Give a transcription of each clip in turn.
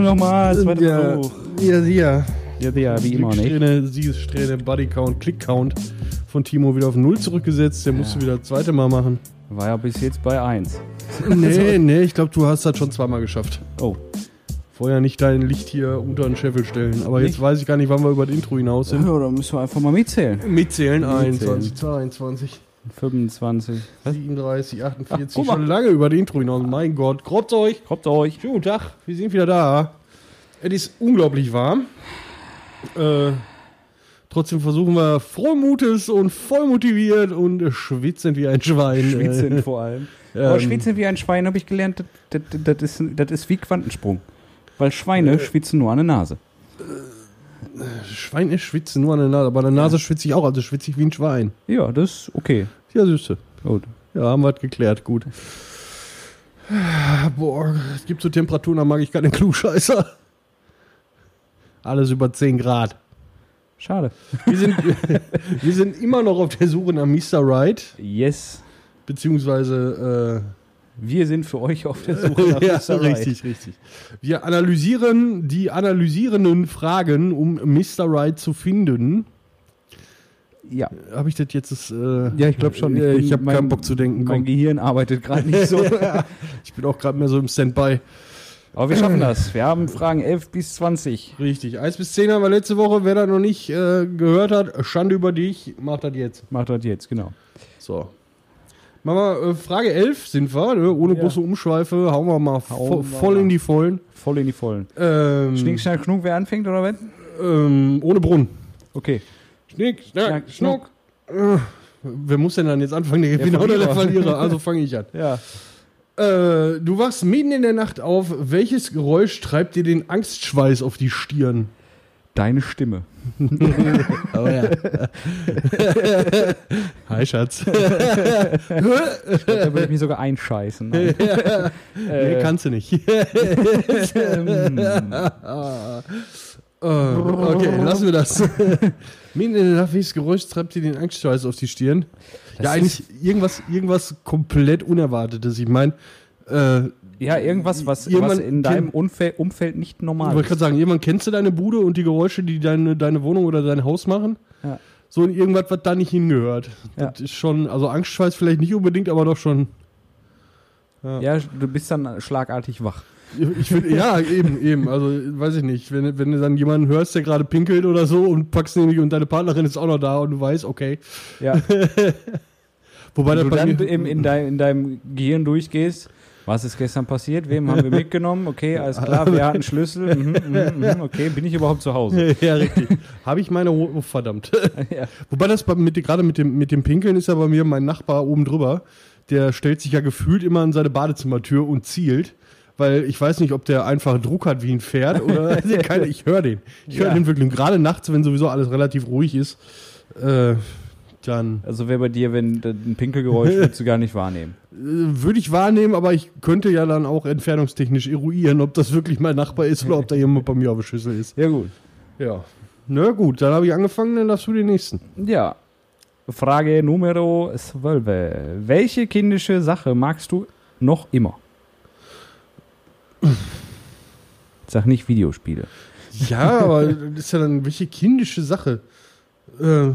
Nochmal, zweiter ja, Versuch. ja, ja. Ja, ja, wie immer, nicht? Siegessträhne, Bodycount, Clickcount von Timo wieder auf Null zurückgesetzt. Der musste wieder das zweite Mal machen. War ja bis jetzt bei 1. Nee, nee, ich glaube, du hast das schon zweimal geschafft. Oh, Vorher nicht dein Licht hier unter den Scheffel stellen. Aber jetzt Nicht? weiß ich gar nicht, wann wir über das Intro hinaus sind. ja, dann müssen wir einfach mal mitzählen. Mitzählen, Mitzählen. 21, 22, 25. 37, 48, guck mal. schon lange über das Intro hinaus. Mein Gott, grotzt euch. Kommt euch. Schönen guten Tag, wir sind wieder da. Es ist unglaublich warm. Äh, trotzdem versuchen wir frohen Mutes und voll motiviert und äh, schwitzend wie ein Schwein. Schwitzen Äh, vor allem. ähm, Aber schwitzen wie ein Schwein, habe ich gelernt, das, das, das, ist, das ist wie Quantensprung. Weil Schweine Äh. schwitzen nur an der Nase. Schwein ist schwitzen nur an der Nase, aber an der Nase schwitze ich auch, also schwitze ich wie ein Schwein. Ja, das ist okay. Ja, Süße. Gut. Ja, haben wir das geklärt, gut. Boah, es gibt so Temperaturen, da mag ich keine Klugscheißer. Alles über 10 Grad. Schade. Wir sind, wir sind immer noch auf der Suche nach Mr. Right, Yes. beziehungsweise Wir sind für euch auf der äh, Suche nach ja, Mr. Right. richtig, richtig. Wir analysieren die analysierenden Fragen, um Mr. Right zu finden. Ja. Habe ich das jetzt? Das, äh, Ja, ich glaube schon. äh, bin- ich habe keinen Bock zu denken. Mein Komm. Gehirn arbeitet gerade nicht so. Ich bin auch gerade mehr so im Standby. Aber wir schaffen das. Wir haben Fragen 11 bis 20. Richtig. 1 bis 10 haben wir letzte Woche. Wer das noch nicht äh, gehört hat, Schande über dich, macht das jetzt. Macht das jetzt, genau. So. Wir äh, Frage 11 sind wir, ne? ohne Ja. große Umschweife. Hauen wir mal Hauen vo wir voll mal. in die Vollen. Voll in die Vollen. Ähm, Schnick, schnack, schnuck, wer anfängt oder was? ähm, ohne Brunnen. Okay. Schnick, schnack, Schnack, schnuck. Äh, wer muss denn dann jetzt anfangen? Der Gewinner oder der Verlierer. Also fange ich an. Ja. Äh, du wachst mitten in der Nacht auf. Welches Geräusch treibt dir den Angstschweiß auf die Stirn? Deine Stimme. Oh ja. Hi, Schatz. Da würde ich mich sogar einscheißen. Nein. nee, Äh, kannst du nicht. Äh, okay, lassen wir das. Mitten in der Nacht, welches Geräusch treibt dir den Angstschweiß auf die Stirn? Das ja, eigentlich irgendwas, irgendwas komplett Unerwartetes. Ich meine, äh, ja, irgendwas, was, was Jemand in deinem Umfeld, Umfeld nicht ich normal wollte ist. gerade sagen, jemand kennst du deine Bude und die Geräusche, die deine, deine Wohnung oder dein Haus machen? Ja. So in irgendwas, was da nicht hingehört. Ja. Das ist schon, also Angstschweiß vielleicht nicht unbedingt, aber doch schon. Ja, du bist dann schlagartig wach. Ich finde, ja, eben, eben. Also, weiß ich nicht. Wenn, wenn du dann jemanden hörst, der gerade pinkelt oder so und packst nämlich und deine Partnerin ist auch noch da und du weißt, okay. Ja. Wobei das du dann im, in, dein, in deinem Gehirn durchgehst, was ist gestern passiert, wem haben wir mitgenommen, okay, alles klar, wer hat einen Schlüssel, mhm, mhm, mhm, okay, bin ich überhaupt zu Hause? ja, richtig. Habe ich meine, oh, verdammt. ja. Wobei das mit, gerade mit dem, mit dem Pinkeln ist ja bei mir mein Nachbar oben drüber. Der stellt sich ja gefühlt immer an seine Badezimmertür und zielt. Weil ich weiß nicht, ob der einfach Druck hat wie ein Pferd oder keine, ich höre den. Ich höre Ja. den wirklich. Und gerade nachts, wenn sowieso alles relativ ruhig ist, äh, dann Also wäre bei dir, wenn ein Pinkelgeräusch würdest du gar nicht wahrnehmen. äh, würde ich wahrnehmen, aber ich könnte ja dann auch entfernungstechnisch eruieren, ob das wirklich mein Nachbar ist oder ob da jemand bei mir auf der Schüssel ist. Ja gut. Ja. Na gut, dann habe ich angefangen, dann darfst du den nächsten. Ja. Frage Numero 12. Welche kindische Sache magst du noch immer? Sag nicht Videospiele. Ja, aber das ist ja dann welche kindische Sache. Äh,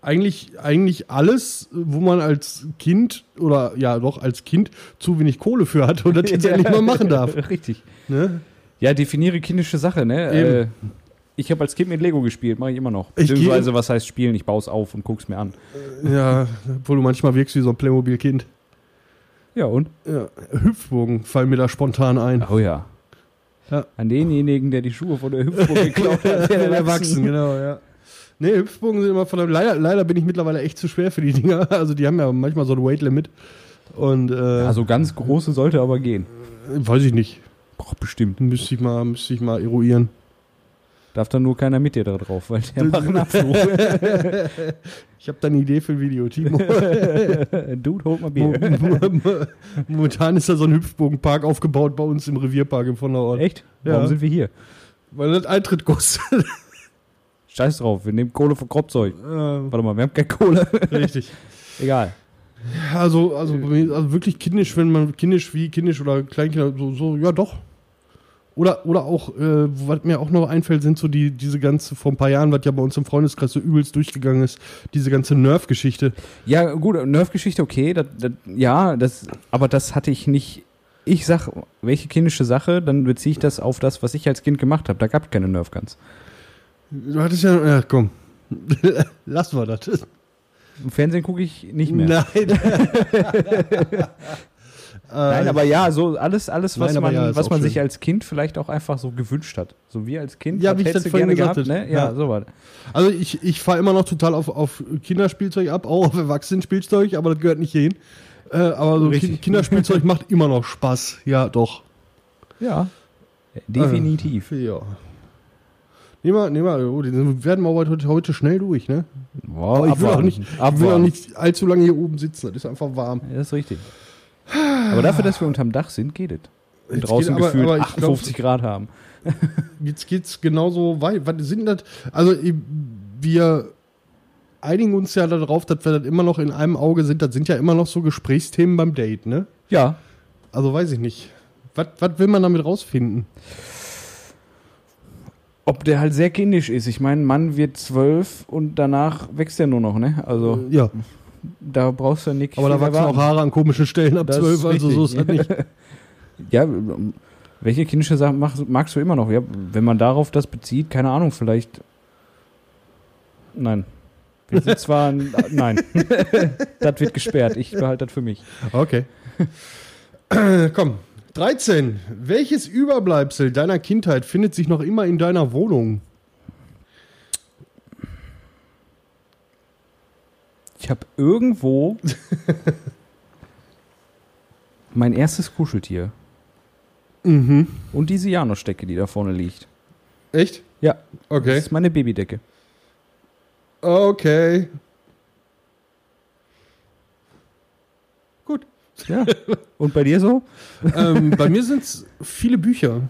eigentlich, eigentlich alles, wo man als Kind oder ja doch als Kind zu wenig Kohle für hat und das jetzt endlich mal machen darf. Richtig. Ne? Ja, definiere kindische Sache, ne? Äh, ich habe als Kind mit Lego gespielt, mache ich immer noch. Beziehungsweise, was heißt spielen? Ich baue es auf und guck's mir an. Ja, obwohl du manchmal wirkst wie so ein Playmobil-Kind. Ja, und? Ja, Hüpfburgen fallen mir da spontan ein. Oh ja. Ja. An denjenigen, der die Schuhe von der Hüpfburg geklaut hat, der Erwachsen, genau, ja. Nee, Hüpfburgen sind immer von der. Leider, leider bin ich mittlerweile echt zu schwer für die Dinger. Also die haben ja manchmal so ein Weight-Limit. Und äh, Also ganz große sollte aber gehen. weiß ich nicht. Boah, bestimmt. Müsste ich mal, müsste ich mal eruieren. Darf dann nur keiner mit dir da drauf, weil der macht einen Abflug. Ich habe da eine Idee für ein Video, Timo. Dude, holt mal Bier. Momentan ist da so ein Hüpfbogenpark aufgebaut bei uns im Revierpark im Vonderort. Echt? Ja. Warum sind wir hier? Weil das Eintritt kostet. Scheiß drauf, wir nehmen Kohle von Kropfzeug. Äh, Warte mal, wir haben keine Kohle. richtig. Egal. Also, also, also wirklich kindisch, wenn man kindisch wie kindisch oder Kleinkinder, so, so ja doch. Oder, oder auch, äh, was mir auch noch einfällt, sind so die, diese ganze, vor ein paar Jahren, was ja bei uns im Freundeskreis so übelst durchgegangen ist, diese ganze Nerf-Geschichte. Ja, gut, Nerf-Geschichte, okay, das, das, ja, das, aber das hatte ich nicht. Ich sag, welche kindische Sache, dann beziehe ich das auf das, was ich als Kind gemacht habe. Da gab es keine Nerf-Guns. Du hattest ja, ja komm, lassen wir das. Im Fernsehen gucke ich nicht mehr. Nein. Nein, aber ja, so alles, alles was Nein, man, ja, was man schön. sich als Kind vielleicht auch einfach so gewünscht hat. So wie als Kind. Ja, wie ich das gerne gesagt gehabt, ne? Ja, Ja. so was. Also ich, ich fahre immer noch total auf, auf Kinderspielzeug ab, auch auf Erwachsenenspielzeug, aber das gehört nicht hierhin. Äh, aber so Richtig. Ki- Kinderspielzeug macht immer noch Spaß. Ja, doch. Ja. Definitiv. Ja. Nehmen wir, nehmen wir, oh, die werden wir heute, heute schnell durch, ne? Wow, Aber ich will, auch nicht, ich will auch nicht allzu lange hier oben sitzen, das ist einfach warm. Ja, das ist richtig. Aber dafür, dass wir unterm Dach sind, geht es. Und Jetzt draußen geht aber- gefühlt aber ich 58 Grad haben. Jetzt geht's genauso weit. Was sind das? Also, wir einigen uns ja darauf, dass wir das immer noch in einem Auge sind. Das sind ja immer noch so Gesprächsthemen beim Date, ne? Ja. Also, weiß ich nicht. Was, was will man damit rausfinden? Ob der halt sehr kindisch ist. Ich meine, Mann wird zwölf und danach wächst er nur noch, ne? Also Ja, da brauchst du nicht aber da wachsen erwarten. auch Haare an komischen Stellen ab Das ist 12, also so ist das nicht. Ja, welche kindische Sachen magst, magst du immer noch? Ja, wenn man darauf das bezieht, keine Ahnung, vielleicht. Nein. Wir sind zwar. ein- Nein. das wird gesperrt. Ich behalte das für mich. Okay. Komm. 13. Welches Überbleibsel deiner Kindheit findet sich noch immer in deiner Wohnung? Ich habe irgendwo mein erstes Kuscheltier Mhm. und diese Janusdecke, die da vorne liegt. Echt? Ja. Das Okay. ist meine Babydecke. Okay. Gut. Ja. Und bei dir so? ähm, bei mir sind es viele Bücher.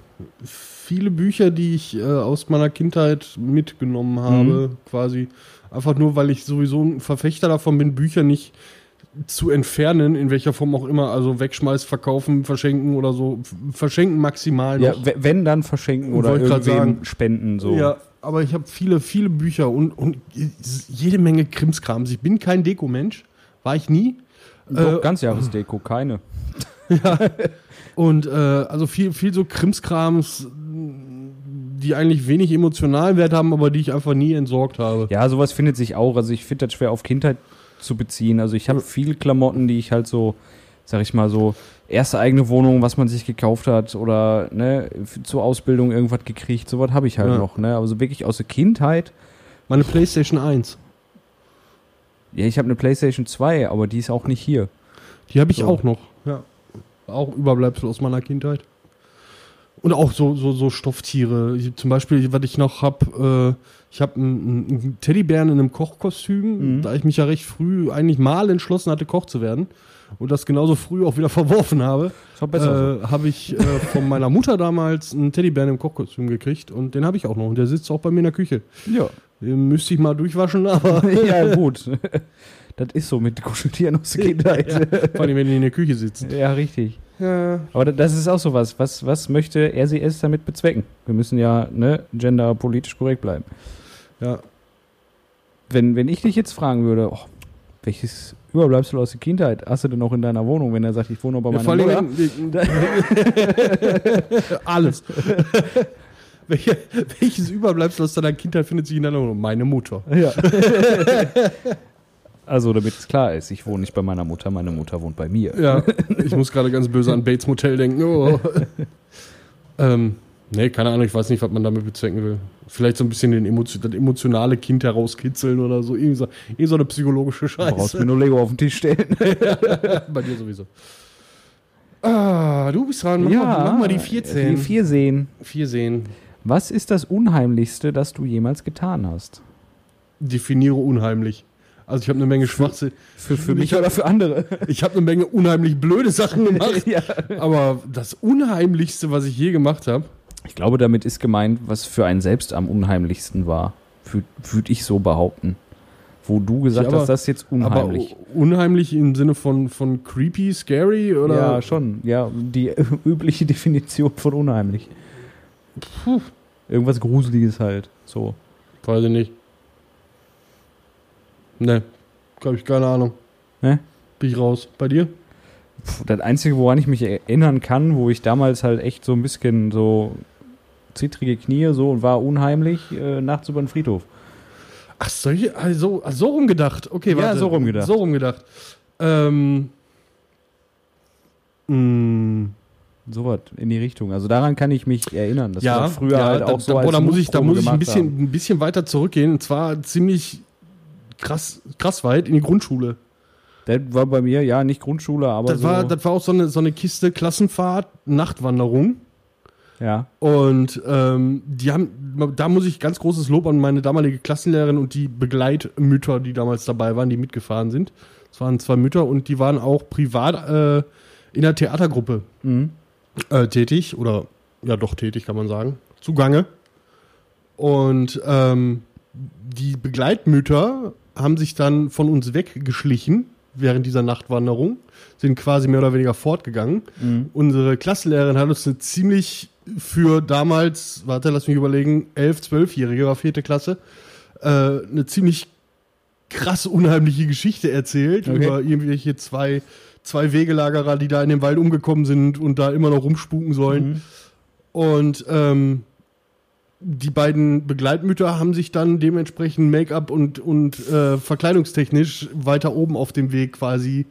Viele Bücher, die ich äh, aus meiner Kindheit mitgenommen habe, quasi. Einfach nur, weil ich sowieso ein Verfechter davon bin, Bücher nicht zu entfernen, in welcher Form auch immer. Also wegschmeißen, verkaufen, verschenken oder so. Verschenken maximal noch. Ja, wenn dann verschenken oder irgendwem sagen. spenden. So. Ja, aber ich habe viele, viele Bücher und, und jede Menge Krimskrams. Ich bin kein Dekomensch, war ich nie. Doch, Äh, Ganzjahresdeko, keine. Und äh, also viel, viel so Krimskrams, die eigentlich wenig Emotionalwert haben, aber die ich einfach nie entsorgt habe. Ja, sowas findet sich auch. Also ich finde das schwer auf Kindheit zu beziehen. Also ich habe viele Klamotten, die ich halt so, sag ich mal so, erste eigene Wohnung, was man sich gekauft hat oder ne, zur Ausbildung irgendwas gekriegt, sowas habe ich halt Ja. noch. Ne? Also wirklich aus der Kindheit. Meine Playstation 1, Ja, ich habe eine Playstation 2, aber die ist auch nicht hier. die habe ich So. auch noch. Ja. Auch Überbleibsel aus meiner Kindheit. Und auch so, so, so Stofftiere. Ich, zum Beispiel, was ich noch habe, äh, ich habe einen, einen Teddybären in einem Kochkostüm, Mhm. da ich mich ja recht früh eigentlich mal entschlossen hatte, Koch zu werden und das genauso früh auch wieder verworfen habe. Äh, habe ich äh, von meiner Mutter damals einen Teddybären im Kochkostüm gekriegt und den habe ich auch noch und der sitzt auch bei mir in der Küche. Ja. Den müsste ich mal durchwaschen, aber ja, gut. Das ist so mit Kuscheltieren aus der Kindheit. vor allem wenn die in der Küche sitzen. Ja, richtig. Ja. Aber da- das ist auch sowas. Was, was möchte RCS damit bezwecken? Wir müssen ja ne, genderpolitisch korrekt bleiben. ja. Wenn, wenn ich dich jetzt fragen würde, oh, welches Überbleibsel aus der Kindheit hast du denn noch in deiner Wohnung, wenn er sagt, ich wohne noch bei Ja, meiner Mutter? wenn- alles. Welche, welches Überbleibsel aus deiner Kindheit findet sich in deiner Wohnung? Meine Mutter. Ja. also, damit es klar ist, ich wohne nicht bei meiner Mutter, meine Mutter wohnt bei mir. Ja, ich muss gerade ganz böse an Bates Motel denken. Oh. ähm, nee, keine Ahnung, ich weiß nicht, was man damit bezwecken will. Vielleicht so ein bisschen den Emotio das emotionale Kind herauskitzeln oder so. Irgendwie so, irgendwie so eine psychologische Du brauchst mir Scheiße. nur Lego auf den Tisch stellen. Bei dir sowieso. Ah, du bist dran. Mach, mal, mach mal die 14. Die vier sehen. Vier sehen. Was ist das Unheimlichste, das du jemals getan hast? Definiere unheimlich. Also ich habe eine Menge Schwachsinn. Für, für Ich mich hab- oder für andere? Ich habe eine Menge unheimlich blöde Sachen gemacht. ja. Aber das Unheimlichste, was ich je gemacht habe, Ich glaube, damit ist gemeint, was für einen selbst am unheimlichsten war. Würde ich so behaupten. Wo du gesagt Ja, aber- hast, das ist jetzt unheimlich. aber unheimlich im Sinne von, von creepy, scary oder? ja, schon. Ja, die übliche Definition von unheimlich. Puh, Irgendwas Gruseliges halt. So. weiß ich nicht. Ne, glaube ich, keine Ahnung. Ne? Bin ich raus. Bei dir? Puh, das Einzige, woran ich mich erinnern kann, wo ich damals halt echt so ein bisschen so zittrige Knie so und war unheimlich, äh, nachts über den Friedhof. Ach, solche, also, so rumgedacht. Okay, Ja, warte. so rumgedacht. So rumgedacht. Ähm. Mh, Sowas in die Richtung. Also daran kann ich mich erinnern. Das ja, war früher ja, halt da, auch so da, als boah, da muss ich, da muss ich ein bisschen, haben. ein bisschen weiter zurückgehen. Und zwar ziemlich krass, krass weit in die Grundschule. Das war bei mir, ja, nicht Grundschule, aber Das, so, war, das war auch so eine, so eine Kiste Klassenfahrt, Nachtwanderung. ja. Und ähm, die haben, da muss ich ganz großes Lob an meine damalige Klassenlehrerin und die Begleitmütter, die damals dabei waren, die mitgefahren sind. Es waren zwei Mütter und die waren auch privat äh, in der Theatergruppe Mhm. äh, tätig oder ja doch tätig, kann man sagen, zugange. Und ähm, die Begleitmütter haben sich dann von uns weggeschlichen während dieser Nachtwanderung, sind quasi mehr oder weniger fortgegangen. Mhm. Unsere Klassenlehrerin hat uns eine ziemlich für damals, warte, lass mich überlegen, 11, 12-Jährige, war vierte Klasse, äh, eine ziemlich krass unheimliche Geschichte erzählt Okay. über irgendwelche zwei, zwei Wegelagerer, die da in dem Wald umgekommen sind und da immer noch rumspuken sollen. Mhm. Und ähm, die beiden Begleitmütter haben sich dann dementsprechend Make-up und, und äh, verkleidungstechnisch weiter oben auf dem Weg quasi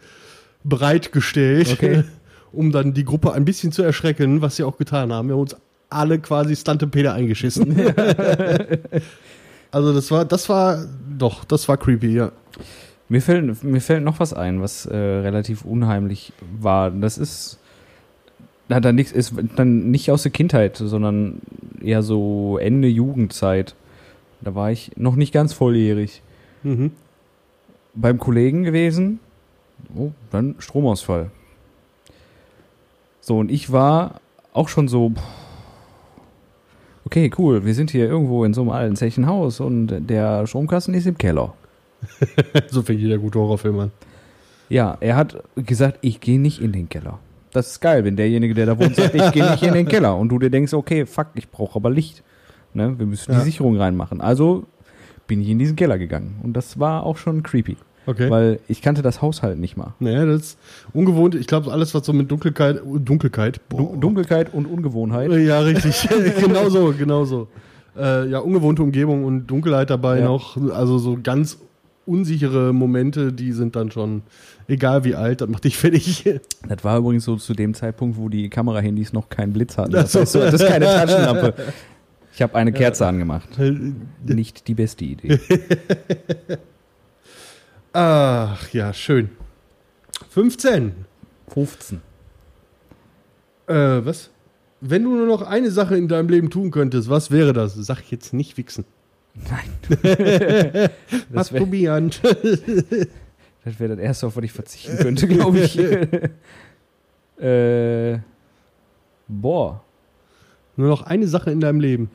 bereitgestellt, Okay. um dann die Gruppe ein bisschen zu erschrecken, was sie auch getan haben. Wir haben uns alle quasi Stantepede eingeschissen. also das war, das war, doch, das war creepy, ja. Mir fällt, mir fällt noch was ein, was äh, relativ unheimlich war. Das ist, hat dann nichts, ist dann nicht aus der Kindheit, sondern eher so Ende Jugendzeit. Da war ich noch nicht ganz volljährig. Mhm. Beim Kollegen gewesen. Oh, dann Stromausfall. So, und ich war auch schon so, okay, cool, wir sind hier irgendwo in so einem alten Zechenhaus und der Stromkasten ist im Keller. So fängt jeder gute Horrorfilm an. Ja, er hat gesagt, ich gehe nicht in den Keller. Das ist geil, wenn derjenige, der da wohnt, sagt, ich gehe nicht in den Keller. Und du dir denkst, okay, fuck, ich brauche aber Licht. Ne? Wir müssen Ja. die Sicherung reinmachen. Also bin ich in diesen Keller gegangen. Und das war auch schon creepy. Okay. Weil ich kannte das Haus halt nicht mal. naja, das ist ungewohnt. Ich glaube, alles, was so mit Dunkelheit, Dunkelheit, Du Dunkelheit und Ungewohnheit. Ja, richtig. genau so, genau so. Äh, ja, ungewohnte Umgebung und Dunkelheit dabei Ja. noch. Also so ganz unsichere Momente, die sind dann schon, egal wie alt, das macht dich fertig. Das war übrigens so zu dem Zeitpunkt, wo die Kamerahandys noch keinen Blitz hatten. Das heißt, du hattest keine Taschenlampe. Ich habe eine Kerze angemacht. Nicht die beste Idee. Ach ja, schön. 15. 15. Äh, was? Wenn du nur noch eine Sache in deinem Leben tun könntest, was wäre das? Sag jetzt nicht wichsen. Nein. das wäre Masturbieren. das, wär das erste, auf was ich verzichten könnte, glaube ich. äh, boah. nur noch eine Sache in deinem Leben.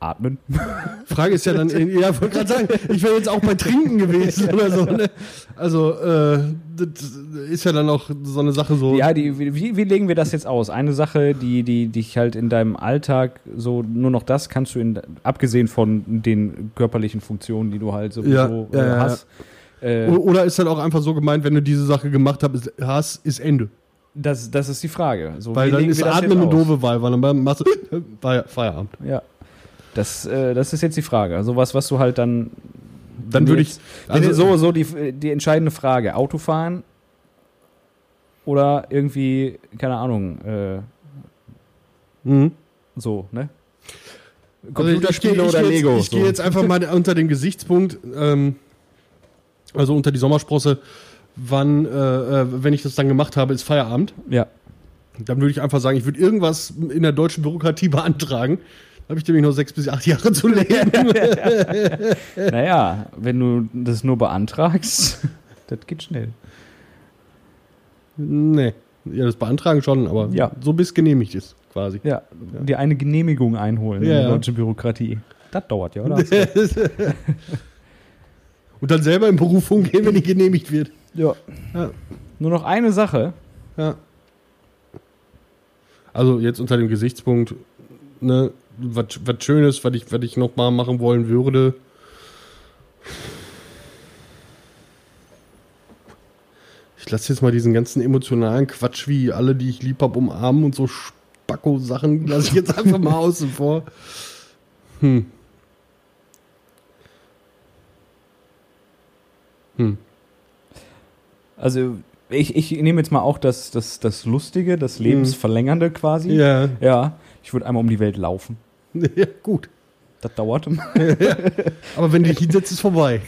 Atmen. Frage ist ja dann, ja, ich wollte gerade sagen, ich wäre jetzt auch bei Trinken gewesen oder so. Ne? Also, äh, das ist ja dann auch so eine Sache so. Ja, die, wie, wie legen wir das jetzt aus? Eine Sache, die, die dich halt in deinem Alltag so, nur noch das kannst du, in, abgesehen von den körperlichen Funktionen, die du halt sowieso Ja, äh, ja, ja, hast. Äh, Oder ist dann auch einfach so gemeint, wenn du diese Sache gemacht hast, hast ist Ende. das, das ist die Frage. So, Weil dann ist Atmen eine doofe Wahl, weil dann machst du Feier- Feierabend. Ja. Das, äh, das ist jetzt die Frage. Also was, was du halt dann. Dann würde ich. jetzt- Also Also, so, so die, die entscheidende Frage. Autofahren oder irgendwie, keine Ahnung, äh, Mhm. so, ne? Also ich- Computerspiele ich, ich, oder ich, Lego. Ich, ich gehe so. jetzt einfach mal unter den Gesichtspunkt, ähm, also unter die Sommersprosse, wann, äh, äh, wenn ich das dann gemacht habe, ist Feierabend. Ja. Dann würde ich einfach sagen, ich würde irgendwas in der deutschen Bürokratie beantragen. Habe ich nämlich noch sechs bis acht Jahre zu lernen. Naja, wenn du das nur beantragst, das geht schnell. nee. Ja, das beantragen schon, aber Ja. so bis genehmigt ist, quasi. Ja, dir eine Genehmigung einholen in Ja, der ja. deutschen Bürokratie. Das dauert ja, oder? Und dann selber in Berufung gehen, wenn die genehmigt wird. ja. Ja. Nur noch eine Sache. Ja. Also jetzt unter dem Gesichtspunkt ne, was, Schönes, was ich, was ich noch mal machen wollen würde. Ich lasse jetzt mal diesen ganzen emotionalen Quatsch, wie alle, die ich lieb habe, umarmen und so Spacko-Sachen, lasse ich jetzt einfach mal außen vor. Hm. Hm. Also ich, ich nehme jetzt mal auch das, das, das Lustige, das Lebensverlängernde quasi. Ja. Ja, ich würde einmal um die Welt laufen. ja, gut. Das dauert. Aber wenn du dich hinsetzt, ist vorbei.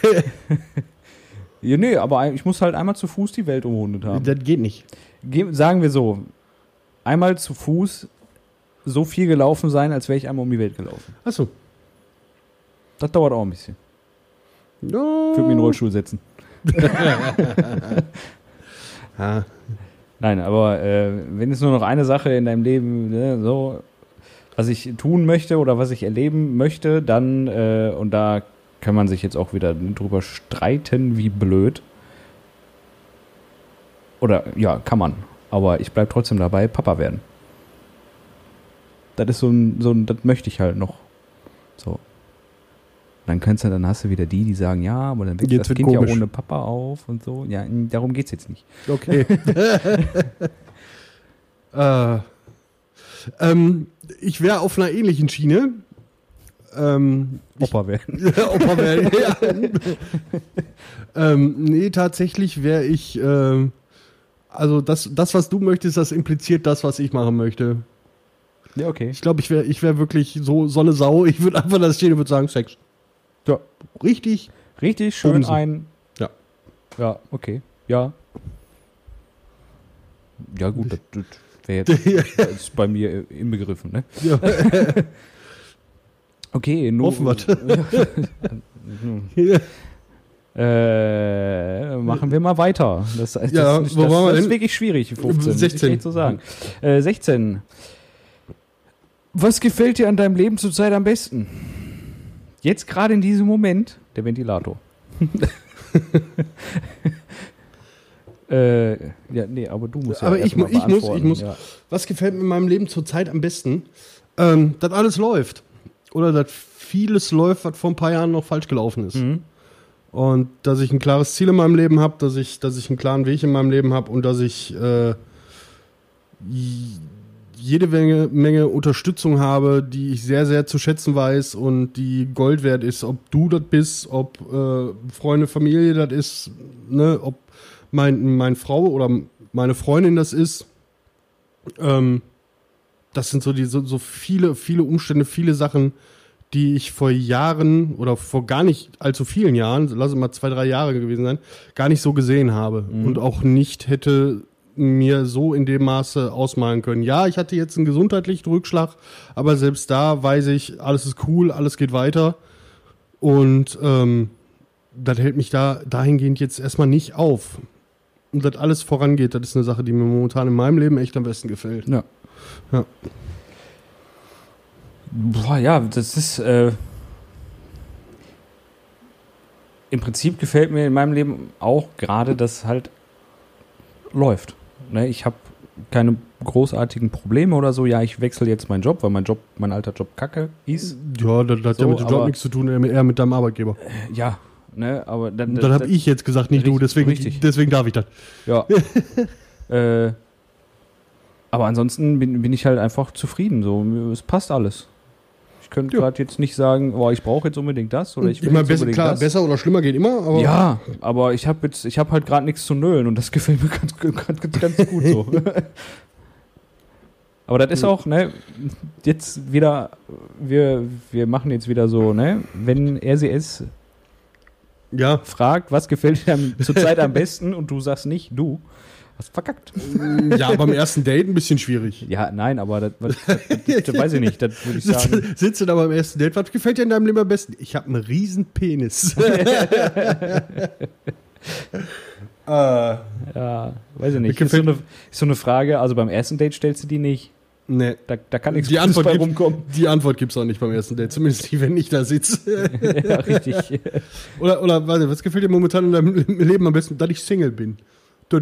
ja, nee, aber ich muss halt einmal zu Fuß die Welt umrundet haben. das geht nicht. Ge sagen wir so, einmal zu Fuß so viel gelaufen sein, als wäre ich einmal um die Welt gelaufen. Achso. Das dauert auch ein bisschen. Ja. Ich würde mir in den Rollstuhl setzen. Ja. Nein, aber äh, wenn es nur noch eine Sache in deinem Leben, ne, so, was ich tun möchte oder was ich erleben möchte, dann, äh, und da kann man sich jetzt auch wieder drüber streiten, wie blöd. Oder ja, kann man. Aber ich bleibe trotzdem dabei, Papa werden. Das ist so ein, so ein, das möchte ich halt noch. So. Dann kannst du, dann hast du wieder die, die sagen, ja, aber dann wächst Jetzt das Kind komisch. ja ohne Papa auf und so. Ja, darum geht's jetzt nicht. Okay. äh, ähm, ich wäre auf einer ähnlichen Schiene. Ähm, Opa werden. Opa werden, ja. ähm, nee, tatsächlich wäre ich, ähm, also das, das, was du möchtest, das impliziert das, was ich machen möchte. Ja, okay. Ich glaube, ich wäre ich wär wirklich so, so eine Sau. Ich würde einfach da stehen und würde sagen, Sex. Ja. Richtig? Richtig schön Bumsen. ein. Ja. Ja, okay. Ja. Ja, gut, das, das wäre jetzt das ist bei mir inbegriffen, ne? Ja. Okay, nur. Hoffen wir's. Äh, machen wir mal weiter. Das, das, Ja, das, wo das, waren wir das ist wirklich schwierig, die 15. muss ich 16. echt so sagen. Äh, 16. Was gefällt dir an deinem Leben zurzeit am besten? Jetzt gerade in diesem Moment der Ventilator. Äh, ja, nee, aber du musst ja Aber ich mu- ich muss- ich muss. Ja. Was gefällt mir in meinem Leben zurzeit am besten? Ähm, dass alles läuft. Oder dass vieles läuft, was vor ein paar Jahren noch falsch gelaufen ist. Mhm. Und dass ich ein klares Ziel in meinem Leben habe, dass ich, dass ich einen klaren Weg in meinem Leben habe und dass ich äh, jede Menge, Menge Unterstützung habe, die ich sehr, sehr zu schätzen weiß und die Gold wert ist. Ob du das bist, ob äh, Freunde, Familie das ist, ne, ob mein, meine Frau oder meine Freundin das ist. Ähm, das sind so, die, so, so viele, viele Umstände, viele Sachen, die ich vor Jahren oder vor gar nicht allzu vielen Jahren, lass es mal zwei, drei Jahre gewesen sein, gar nicht so gesehen habe und auch nicht hätte mir so in dem Maße ausmalen können. Ja, ich hatte jetzt einen gesundheitlichen Rückschlag, aber selbst da weiß ich, alles ist cool, alles geht weiter und ähm, das hält mich da dahingehend jetzt erstmal nicht auf. Und dass alles vorangeht, das ist eine Sache, die mir momentan in meinem Leben echt am besten gefällt. Ja. Ja. Boah, ja, das ist. Äh, Im Prinzip gefällt mir in meinem Leben auch gerade, dass halt läuft. Ne, ich habe keine großartigen Probleme oder so. Ja, ich wechsle jetzt meinen Job, weil mein Job, mein alter Job kacke ist. Ja, das, das hat So, ja mit dem Job nichts zu tun, eher mit deinem Arbeitgeber. Ja, ne, aber dann. Dann habe ich jetzt gesagt, nicht du, Richtig, deswegen, richtig. deswegen darf ich das. Ja. äh, aber ansonsten bin, bin ich halt einfach zufrieden. So, es passt alles. Ich könnte Ja. gerade jetzt nicht sagen, oh, ich brauche jetzt unbedingt das oder ich will jetzt besser, unbedingt klar, das. besser oder schlimmer geht immer, aber Ja, aber ich habe jetzt, ich habe halt gerade nichts zu nölen und das gefällt mir ganz, ganz, ganz, ganz gut so. aber das ist auch, ne, jetzt wieder, wir, wir machen jetzt wieder so, ne, wenn RCS ja. fragt, was gefällt dir am- zurzeit am besten und du sagst nicht, du, hast verkackt. ja, beim ersten Date ein bisschen schwierig. Ja, nein, aber das, das, das, das, weiß ich nicht, das würde ich sagen. Sitzt, sitzt du da beim ersten Date, was gefällt dir in deinem Leben am besten? Ich habe einen riesen Penis. äh, Ja, weiß ich nicht. Ist so, eine, ist so eine Frage, also beim ersten Date stellst du die nicht. Nee. Da, da kann nichts Die Gutes Antwort, bei gibt, rumkommen. die Antwort gibt's auch nicht beim ersten Date, zumindest nicht, wenn ich da sitze. ja, richtig. Oder, oder warte, was gefällt dir momentan in deinem Leben am besten? Dass ich Single bin.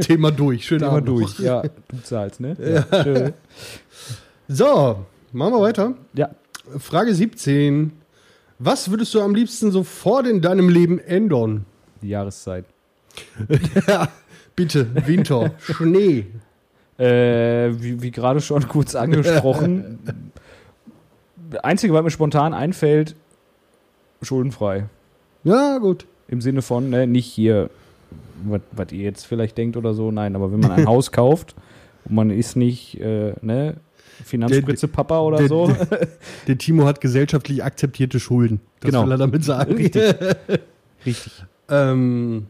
Thema durch. Schön Thema durch. Ja, du zahlst, ne? Ja. schön. So, machen wir weiter. ja. Frage 17. Was würdest du am liebsten sofort in deinem Leben ändern? Die Jahreszeit. Bitte, Winter, Schnee. Äh, wie, wie gerade schon kurz angesprochen. Einzige, was mir spontan einfällt, schuldenfrei. Ja, gut. Im Sinne von, ne, nicht hier, was ihr jetzt vielleicht denkt oder so, nein, aber wenn man ein Haus kauft und man ist nicht, äh, ne, Finanzspritze Papa oder der- so. Der Timo hat gesellschaftlich akzeptierte Schulden. Das Genau. will er damit sagen. Richtig. ähm,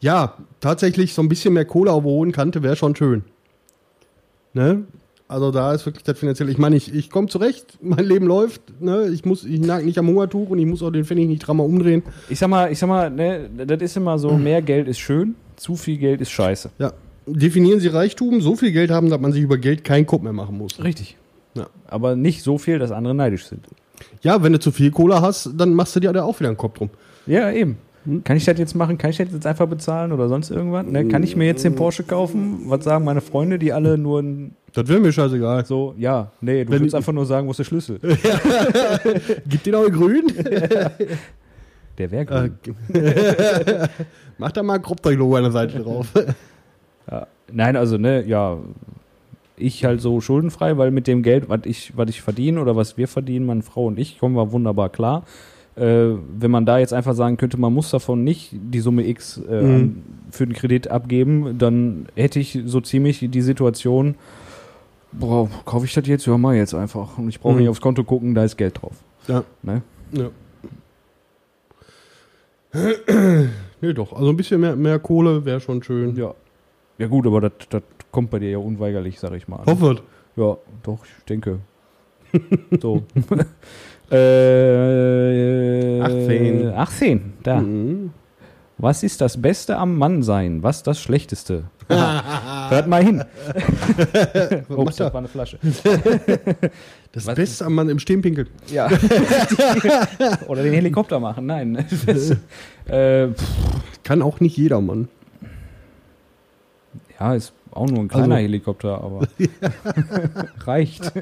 ja, tatsächlich so ein bisschen mehr Kohle auf der hohen Kante wäre schon schön. Ne? Also da ist wirklich das finanzielle. Ich meine, ich, ich komme zurecht, mein Leben läuft. Ne? Ich muss, ich nag nicht am Hungertuch und ich muss auch den Pfennig nicht dreimal umdrehen. Ich sag mal, ich sag mal, ne, das ist immer so, mehr Geld ist schön, zu viel Geld ist scheiße. Ja. Definieren Sie Reichtum, so viel Geld haben, dass man sich über Geld keinen Kopf mehr machen muss. Richtig. Ja. Aber nicht so viel, dass andere neidisch sind. Ja, wenn du zu viel Kohle hast, dann machst du dir da auch wieder einen Kopf drum. Ja, eben. Kann ich das jetzt machen? Kann ich das jetzt einfach bezahlen oder sonst irgendwas? Ne? Kann ich mir jetzt den Porsche kaufen? Was sagen meine Freunde, die alle nur ein, Das wäre mir scheißegal. so, ja, nee, du Wenn- willst einfach nur sagen, wo ist der Schlüssel? Gib den auch grün. Der wäre grün. Mach da mal ein Kropfdreck-Logo an der Seite drauf. Ja. Nein, also, ne, ja, ich halt so schuldenfrei, weil mit dem Geld, was ich, was ich verdiene oder was wir verdienen, meine Frau und ich, kommen wir wunderbar klar. Äh, wenn man da jetzt einfach sagen könnte, man muss davon nicht die Summe X äh, Mhm. für den Kredit abgeben, dann hätte ich so ziemlich die Situation, boah, kaufe ich das jetzt? Ja, mal jetzt einfach. Und ich brauche Mhm. nicht aufs Konto gucken, da ist Geld drauf. Ja. Ne? Ja. nee, doch. Also ein bisschen mehr, mehr Kohle wäre schon schön. Ja. Ja gut, aber das kommt bei dir ja unweigerlich, sag ich mal. an. Hoffert. Ja, doch, ich denke. so. äh, 18. 18, da. Mhm. Was ist das Beste am Mannsein? Was das Schlechteste? Hört mal hin. Ups, das war eine Flasche. Das Was- Beste am Mann im Stehenpinkel. Ja. Oder den Helikopter machen, nein. Das, äh, Kann auch nicht jeder Mann. ja, ist auch nur ein kleiner Also- Helikopter, aber reicht.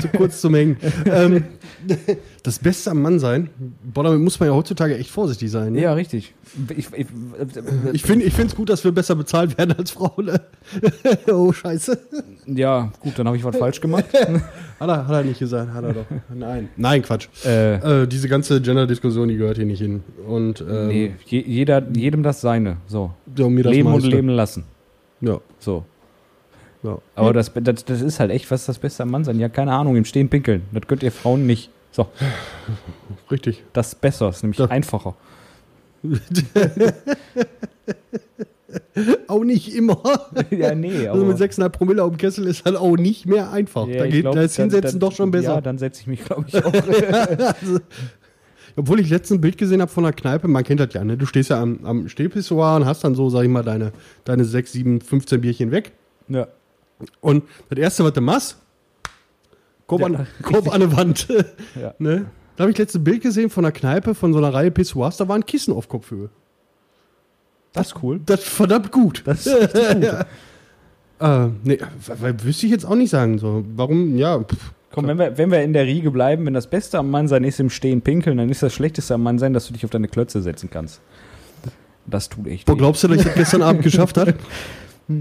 Zu kurz zum Hängen. ähm, das Beste am Mann sein, boah, damit muss man ja heutzutage echt vorsichtig sein. Ne? Ja, richtig. Ich, ich, Ich finde es gut, dass wir besser bezahlt werden als Frauen. Ne? oh, scheiße. ja, gut, dann habe ich was falsch gemacht. Hat er, hat er nicht gesagt, hat er doch. Nein. Nein, Quatsch. äh, Äh, diese ganze Gender-Diskussion, die gehört hier nicht hin. Und ähm, nee, je, jeder, jedem das seine. So. mir das leben und leben lassen. Ja. So. ja. Aber das, das, das ist halt echt, was ist das Beste am Mann sein? Ja, keine Ahnung, im Stehen pinkeln. Das könnt ihr Frauen nicht. So, Richtig. das ist besser, ist nämlich Das- einfacher. Auch nicht immer. ja, nee, Also mit 6,5 Promille auf dem Kessel ist halt auch nicht mehr einfach. Ja, da geht glaub, das dann- Hinsetzen dann- doch schon besser. Ja, dann setze ich mich, glaube ich, auch. Obwohl ich letztens ein Bild gesehen habe von einer Kneipe, man kennt das ja, ne? Du stehst ja am, am Stehpissoir und hast dann so, sag ich mal, deine, deine 6, 7, 15 Bierchen weg. ja. Und das erste, was du machst, Kopf, Ja, an, Kopf an eine Wand. Ja. ne? Da habe ich letztens ein Bild gesehen von einer Kneipe, von so einer Reihe Pissoirs, da war ein Kissen auf Kopfhöhe. Das ist cool. Das ist verdammt gut. Das ist richtig gut. Äh, nee, wüsste ich jetzt auch nicht sagen. So. Warum, ja, pff, Komm, wenn wir, wenn wir in der Riege bleiben, wenn das Beste am Mannsein ist im Stehen pinkeln, dann ist das Schlechteste am Mannsein, dass du dich auf deine Klötze setzen kannst. Das tut echt Wo glaubst du, dass ich das gestern Abend geschafft hat?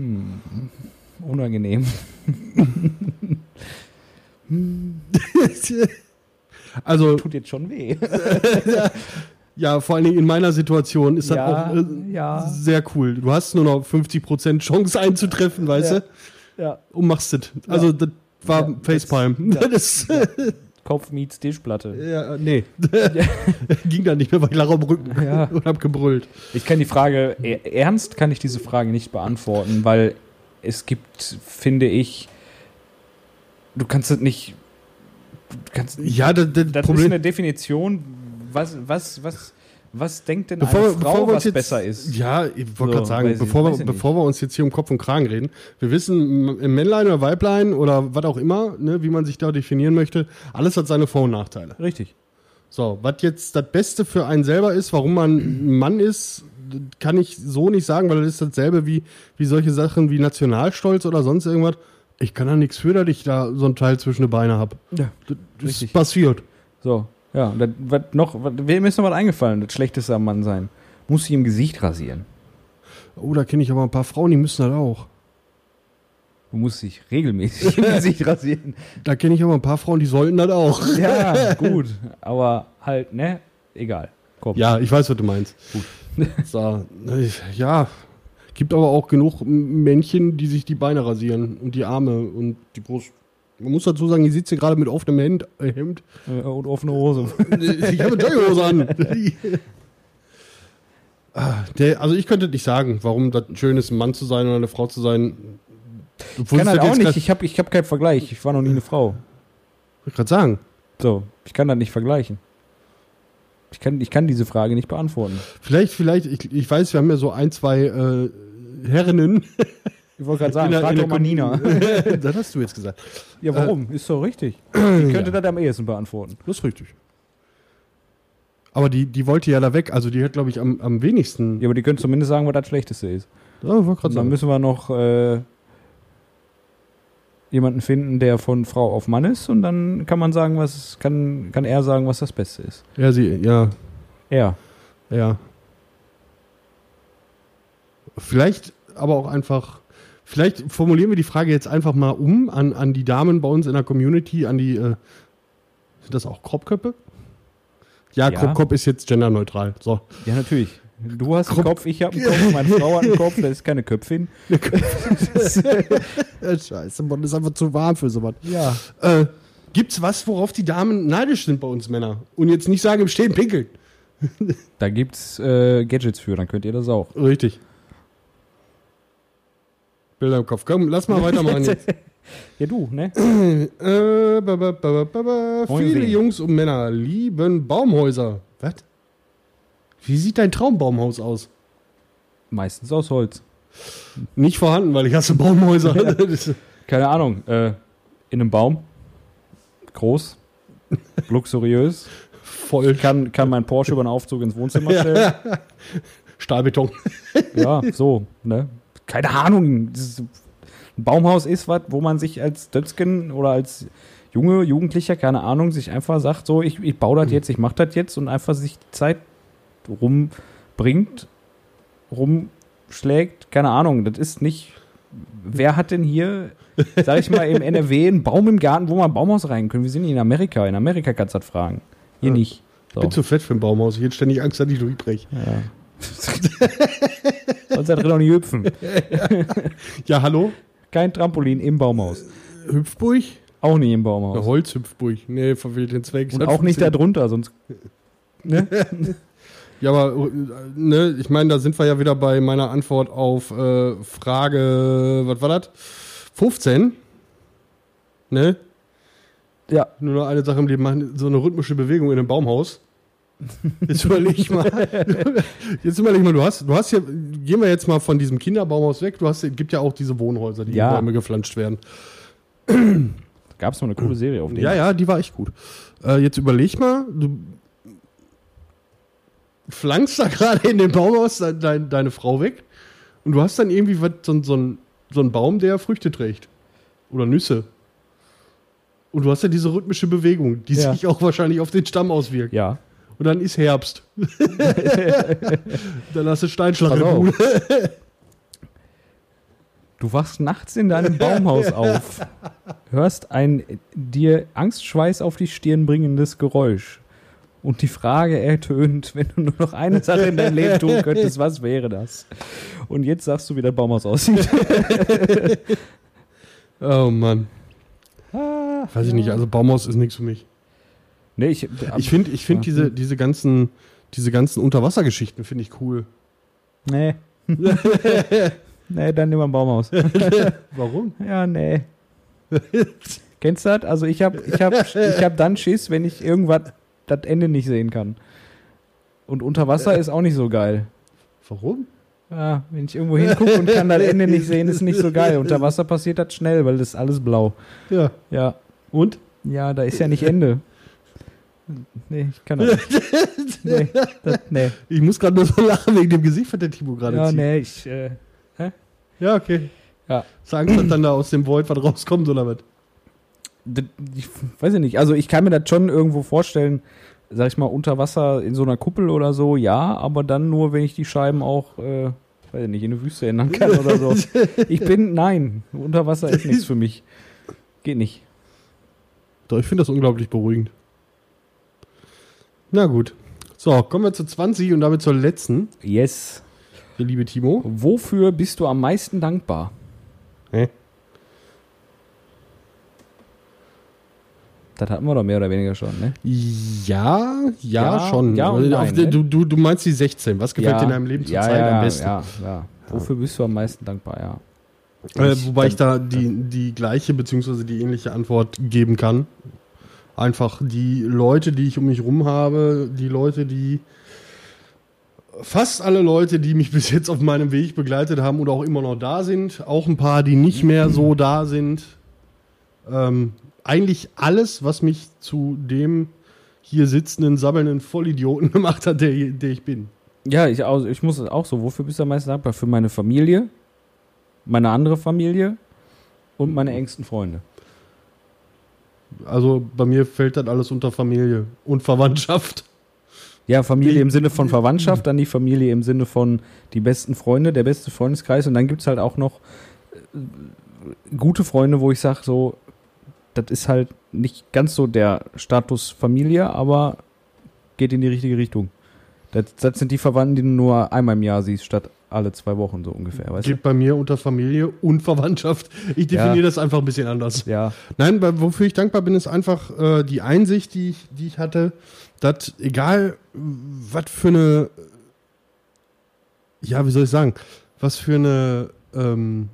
unangenehm. also, Tut jetzt schon weh. ja, vor allen Dingen in meiner Situation ist das Ja, auch äh, ja. sehr cool. Du hast nur noch 50% Chance einzutreffen, weißt Ja. du? ja. Und machst es. Also, das war Ja, Facepalm. das- ja. Das, Kopf meets Tischplatte. ja, nee. Ging dann nicht mehr, weil ich lag am Rücken Ja. und hab gebrüllt. Ich kann die Frage, e- ernst kann ich diese Frage nicht beantworten, weil es gibt, finde ich, du kannst es nicht, du kannst, Ja, das, das, das ist Problem eine Definition, was, was, was, was denkt denn Bevor, eine bevor Frau, wir uns was jetzt, besser ist? Ja, ich wollte So, gerade sagen, bevor, wir, bevor wir uns jetzt hier um Kopf und Kragen reden, wir wissen, im Männlein oder Weiblein oder was auch immer, ne, wie man sich da definieren möchte, alles hat seine Vor- und Nachteile. Richtig. So, was jetzt das Beste für einen selber ist, warum man ein Mann ist, kann ich so nicht sagen, weil das ist dasselbe wie, wie solche Sachen wie Nationalstolz oder sonst irgendwas. Ich kann da nichts für, dass ich da so ein Teil zwischen den Beine habe. Ja. Das Richtig. ist passiert. So, ja. Und das, was noch, was, wem ist noch was eingefallen, das Schlechteste am Mann sein? Muss sie im Gesicht rasieren. Oh, da kenne ich aber ein paar Frauen, die müssen das auch. Du musst dich regelmäßig im Gesicht rasieren. Da kenne ich aber ein paar Frauen, die sollten das auch. Ja, gut. Aber halt, ne? Egal. Komm. Ja, ich weiß, was du meinst. So, äh, ja, gibt aber auch genug Männchen, die sich die Beine rasieren und die Arme und die Brust. Man muss dazu sagen, ich sitze hier gerade mit offenem Hemd. Äh, Hemd. Und offene Hose. Ich habe eine Jogginghose an. Ah, Der, also ich könnte nicht sagen, warum das schön ist, ein Mann zu sein oder eine Frau zu sein. Ich kann halt auch nicht. Ich habe ich hab keinen Vergleich. Ich war noch nie eine Frau. Ich gerade sagen. So, ich kann das nicht vergleichen. Ich kann, ich kann diese Frage nicht beantworten. Vielleicht, vielleicht, ich, ich weiß, wir haben ja so ein, zwei äh, Herrinnen. Ich wollte gerade sagen, frag doch mal Nina. das hast du jetzt gesagt. Ja, warum? Ist doch richtig. Ich könnte Ja. das am ehesten beantworten. Das ist richtig. Aber die, die wollte ja da weg. Also die hat, glaube ich, am, am wenigsten. Ja, aber die können zumindest sagen, was das Schlechteste ist. Ja, Und gerade dann müssen wir noch äh, jemanden finden, der von Frau auf Mann ist und dann kann man sagen, was kann, kann er sagen, was das Beste ist. Ja, sie, ja, Er. ja. Vielleicht aber auch einfach. Vielleicht formulieren wir die Frage jetzt einfach mal um an, an die Damen bei uns in der Community, an die. Äh, sind das auch Kropköppe? Ja, Ja. Kropkop ist jetzt genderneutral. So. Ja, natürlich. Du hast einen Kopf- ich habe einen Kopf, meine Frau hat einen Kopf, das ist keine Köpfin. Scheiße, Mann, ist einfach zu warm für sowas. Ja. Äh, gibt's was, worauf die Damen neidisch sind bei uns Männer? Und jetzt nicht sagen, im Stehen pinkeln. Da gibt's äh, Gadgets für, dann könnt ihr das auch. Richtig. Bilder im Kopf. Komm, lass mal weitermachen jetzt. Ja, du, ne? äh, ba, ba, ba, Viele. Jungs und Männer lieben Baumhäuser. Was? Wie sieht dein Traumbaumhaus aus? Meistens aus Holz. Nicht vorhanden, weil ich hasse Baumhäuser. Keine Ahnung, äh, in einem Baum. Groß. Luxuriös. Voll Kann, kann mein Porsche über einen Aufzug ins Wohnzimmer stellen. Stahlbeton. Ja, so, ne? Keine Ahnung. Ein Baumhaus ist was, wo man sich als Dötzken oder als junge Jugendlicher, keine Ahnung, sich einfach sagt, so, ich, ich baue das jetzt, ich mache das jetzt und einfach sich die Zeit rumbringt, rumschlägt, keine Ahnung. Das ist nicht. Wer hat denn hier, sag ich mal, im NRW einen Baum im Garten, wo man ein Baumhaus rein können? Wir sind in Amerika. In Amerika kannst du das fragen. Hier Ja. nicht. So. Bin zu fett für ein Baumhaus. Ich hätte ständig Angst, dass ich durchbreche. Ja. Sonst da drin auch nicht hüpfen. Ja, hallo? Kein Trampolin im Baumhaus. Hüpfburg? Auch nicht im Eine Baumhaus. Holzhüpfburg. Nee, verfehlt den Zweck. Und auch nicht da drunter, sonst. Ne? Ja, aber ne, ich meine, da sind wir ja wieder bei meiner Antwort auf äh, Frage, was war das? 15. Ne? Ja. Nur noch eine Sache im Leben machen, so eine rhythmische Bewegung in einem Baumhaus. Jetzt überleg mal. Jetzt überleg mal, du hast, du hast ja, gehen wir jetzt mal von diesem Kinderbaumhaus weg. Du hast, es gibt ja auch diese Wohnhäuser, die Ja. in Bäume gepflanzt werden. Gab es noch eine coole Serie auf dem. Ja, ja, die war echt gut. Äh, jetzt überleg mal, du pflanzt da gerade in dem Baumhaus de dein, deine Frau weg und du hast dann irgendwie was, so, so, ein, so einen Baum, der Früchte trägt. Oder Nüsse. Und du hast ja diese rhythmische Bewegung, die Ja. sich auch wahrscheinlich auf den Stamm auswirkt. Ja. Und dann ist Herbst. dann hast du Steinschlag Pass im. Du wachst nachts in deinem Baumhaus auf, hörst ein dir Angstschweiß auf die Stirn bringendes Geräusch. Und die Frage ertönt, wenn du nur noch eine Sache in deinem Leben tun könntest, was wäre das? Und jetzt sagst du, wie das Baumhaus aussieht. Oh Mann. Weiß ich nicht, also Baumhaus ist nichts für mich. Nee, ich, Ich finde ich find Ja. diese, diese ganzen, diese ganzen Unterwassergeschichten finde ich cool. Nee. nee, dann nimm mal ein Baumhaus. Warum? Ja, nee. Kennst du das? Also ich habe ich hab, ich hab dann Schiss, wenn ich irgendwas das Ende nicht sehen kann. Und unter Wasser ist auch nicht so geil. Warum? Ja, wenn ich irgendwo hingucke und kann das Ende nicht sehen, ist nicht so geil. Unter Wasser passiert das schnell, weil das ist alles blau. Ja. Ja, Und? ja, da ist ja nicht Ende. Nee, ich kann das nicht. nee, das, nee. Ich muss gerade nur so lachen wegen dem Gesicht, was der Timo gerade Ja, zieht. nee, ich, äh, Ja, okay. Ja. Sagen dass dann da aus dem Void was rauskommt oder was? ich weiß ich nicht. Also ich kann mir das schon irgendwo vorstellen, sag ich mal, unter Wasser in so einer Kuppel oder so, ja, aber dann nur, wenn ich die Scheiben auch, äh, weiß ich nicht, in eine Wüste ändern kann oder so. Ich bin, nein, unter Wasser ist nichts für mich. Geht nicht. Doch, ich finde das unglaublich beruhigend. Na gut. So, kommen wir zu 20 und damit zur letzten, Yes. der liebe Timo. Wofür bist du am meisten dankbar? Hä? Das hatten wir doch mehr oder weniger schon, ne? Ja, ja, Ja, schon. ja und Äh, nein, ne? du, du, du meinst die 16. Was gefällt dir in deinem Leben ja, zurzeit ja, am besten? Ja, ja. Wofür bist du am meisten dankbar, ja. Äh, wobei ich da die, die gleiche bzw. die ähnliche Antwort geben kann. Einfach die Leute, die ich um mich rum habe, die Leute, die fast alle Leute, die mich bis jetzt auf meinem Weg begleitet haben oder auch immer noch da sind, auch ein paar, die nicht mehr so da sind. Ähm, eigentlich alles, was mich zu dem hier sitzenden, sabbelnden Vollidioten gemacht hat, der, der ich bin. Ja, ich, auch, ich muss auch so. Wofür bist du am meisten dankbar? Für meine Familie, meine andere Familie und meine engsten Freunde. Also bei mir fällt das alles unter Familie und Verwandtschaft. Ja, Familie im Sinne von Verwandtschaft, dann die Familie im Sinne von die besten Freunde, der beste Freundeskreis. Und dann gibt es halt auch noch äh, gute Freunde, wo ich sage, so, das ist halt nicht ganz so der Status Familie, aber geht in die richtige Richtung. Das, das sind die Verwandten, die du nur einmal im Jahr siehst, statt alle zwei Wochen so ungefähr, weißt Geht bei mir unter Familie und Verwandtschaft. Ich definiere Ja. das einfach ein bisschen anders. Ja, Nein, wofür ich dankbar bin, ist einfach äh, die Einsicht, die ich, die ich hatte, dass egal was für eine, ja, wie soll ich sagen, was für eine ähm,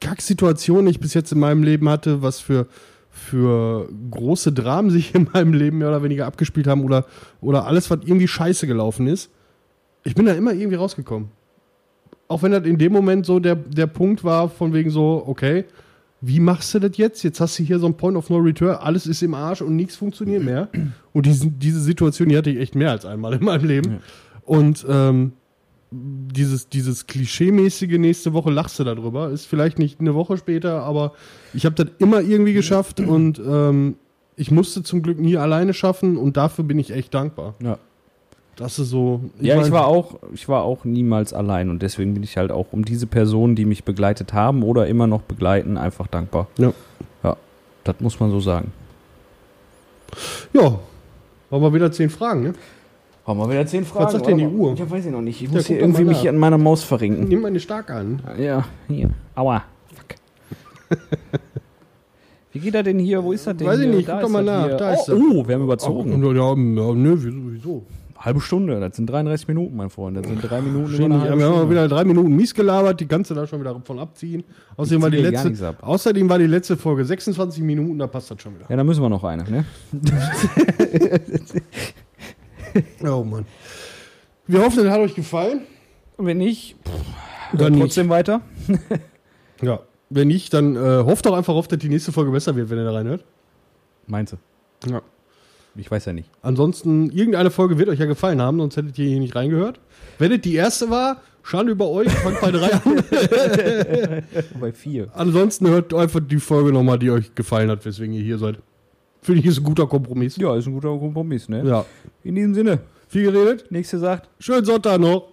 Kacksituation ich bis jetzt in meinem Leben hatte, was für, für große Dramen sich in meinem Leben mehr oder weniger abgespielt haben oder, oder alles, was irgendwie scheiße gelaufen ist, ich bin da immer irgendwie rausgekommen. Auch wenn das in dem Moment so der, der Punkt war, von wegen so, okay, wie machst du das jetzt? Jetzt hast du hier so ein Point of No Return, alles ist im Arsch und nichts funktioniert mehr. Und diesen, diese Situation, die hatte ich echt mehr als einmal in meinem Leben. Ja. Und ähm, dieses, dieses Klischee-mäßige nächste Woche lachst du darüber, ist vielleicht nicht eine Woche später, aber ich habe das immer irgendwie geschafft und ähm, ich musste zum Glück nie alleine schaffen und dafür bin ich echt dankbar. ja. Das ist so. ja, ich mein- war auch, ich war auch niemals allein und deswegen bin ich halt auch um diese Personen, die mich begleitet haben oder immer noch begleiten, einfach dankbar. Ja. Ja, das muss man so sagen. Ja. Wollen wir wieder zehn Fragen, ne? Haben wir wieder zehn Fragen. Was sagt denn die? Uhr? Ja, weiß ich noch nicht. Ich Ja, muss hier guck doch irgendwie mich an meiner Maus verrenken. Nimm mal eine stark an. Ja, hier. Aua. Fuck. Wie geht er denn hier? Wo ist er denn? Weiß ich hier? nicht, guck doch ist mal nach. hier. Da ist oh, er. oh, wir haben überzogen. Oh, ja, ja, nö, wieso? wieso? Halbe Stunde, das sind 33 Minuten, mein Freund. Das sind drei Minuten Schön, über wir haben wieder drei Minuten mies gelabert, die ganze da schon wieder von abziehen. Außerdem war, die letzte, ab. außerdem war die letzte Folge 26 Minuten, da passt das schon wieder. Ja, dann müssen wir noch eine, ne? Oh Mann. Wir hoffen, es hat euch gefallen. Wenn nicht, Dann nicht. trotzdem weiter. Ja. Wenn nicht, dann äh, hofft doch einfach auf, dass die nächste Folge besser wird, wenn ihr da reinhört. Meinst du? Ja. Ich weiß ja nicht. Ansonsten, irgendeine Folge wird euch ja gefallen haben, sonst hättet ihr hier nicht reingehört. Wenn es die erste war, Schande über euch, fangt bei drei an. Bei vier. Ansonsten hört einfach die Folge nochmal, die euch gefallen hat, weswegen ihr hier seid. Finde ich, ist ein guter Kompromiss. Ja, ist ein guter Kompromiss, ne? Ja. In diesem Sinne, Viel geredet. nächste sagt. Schönen Sonntag noch.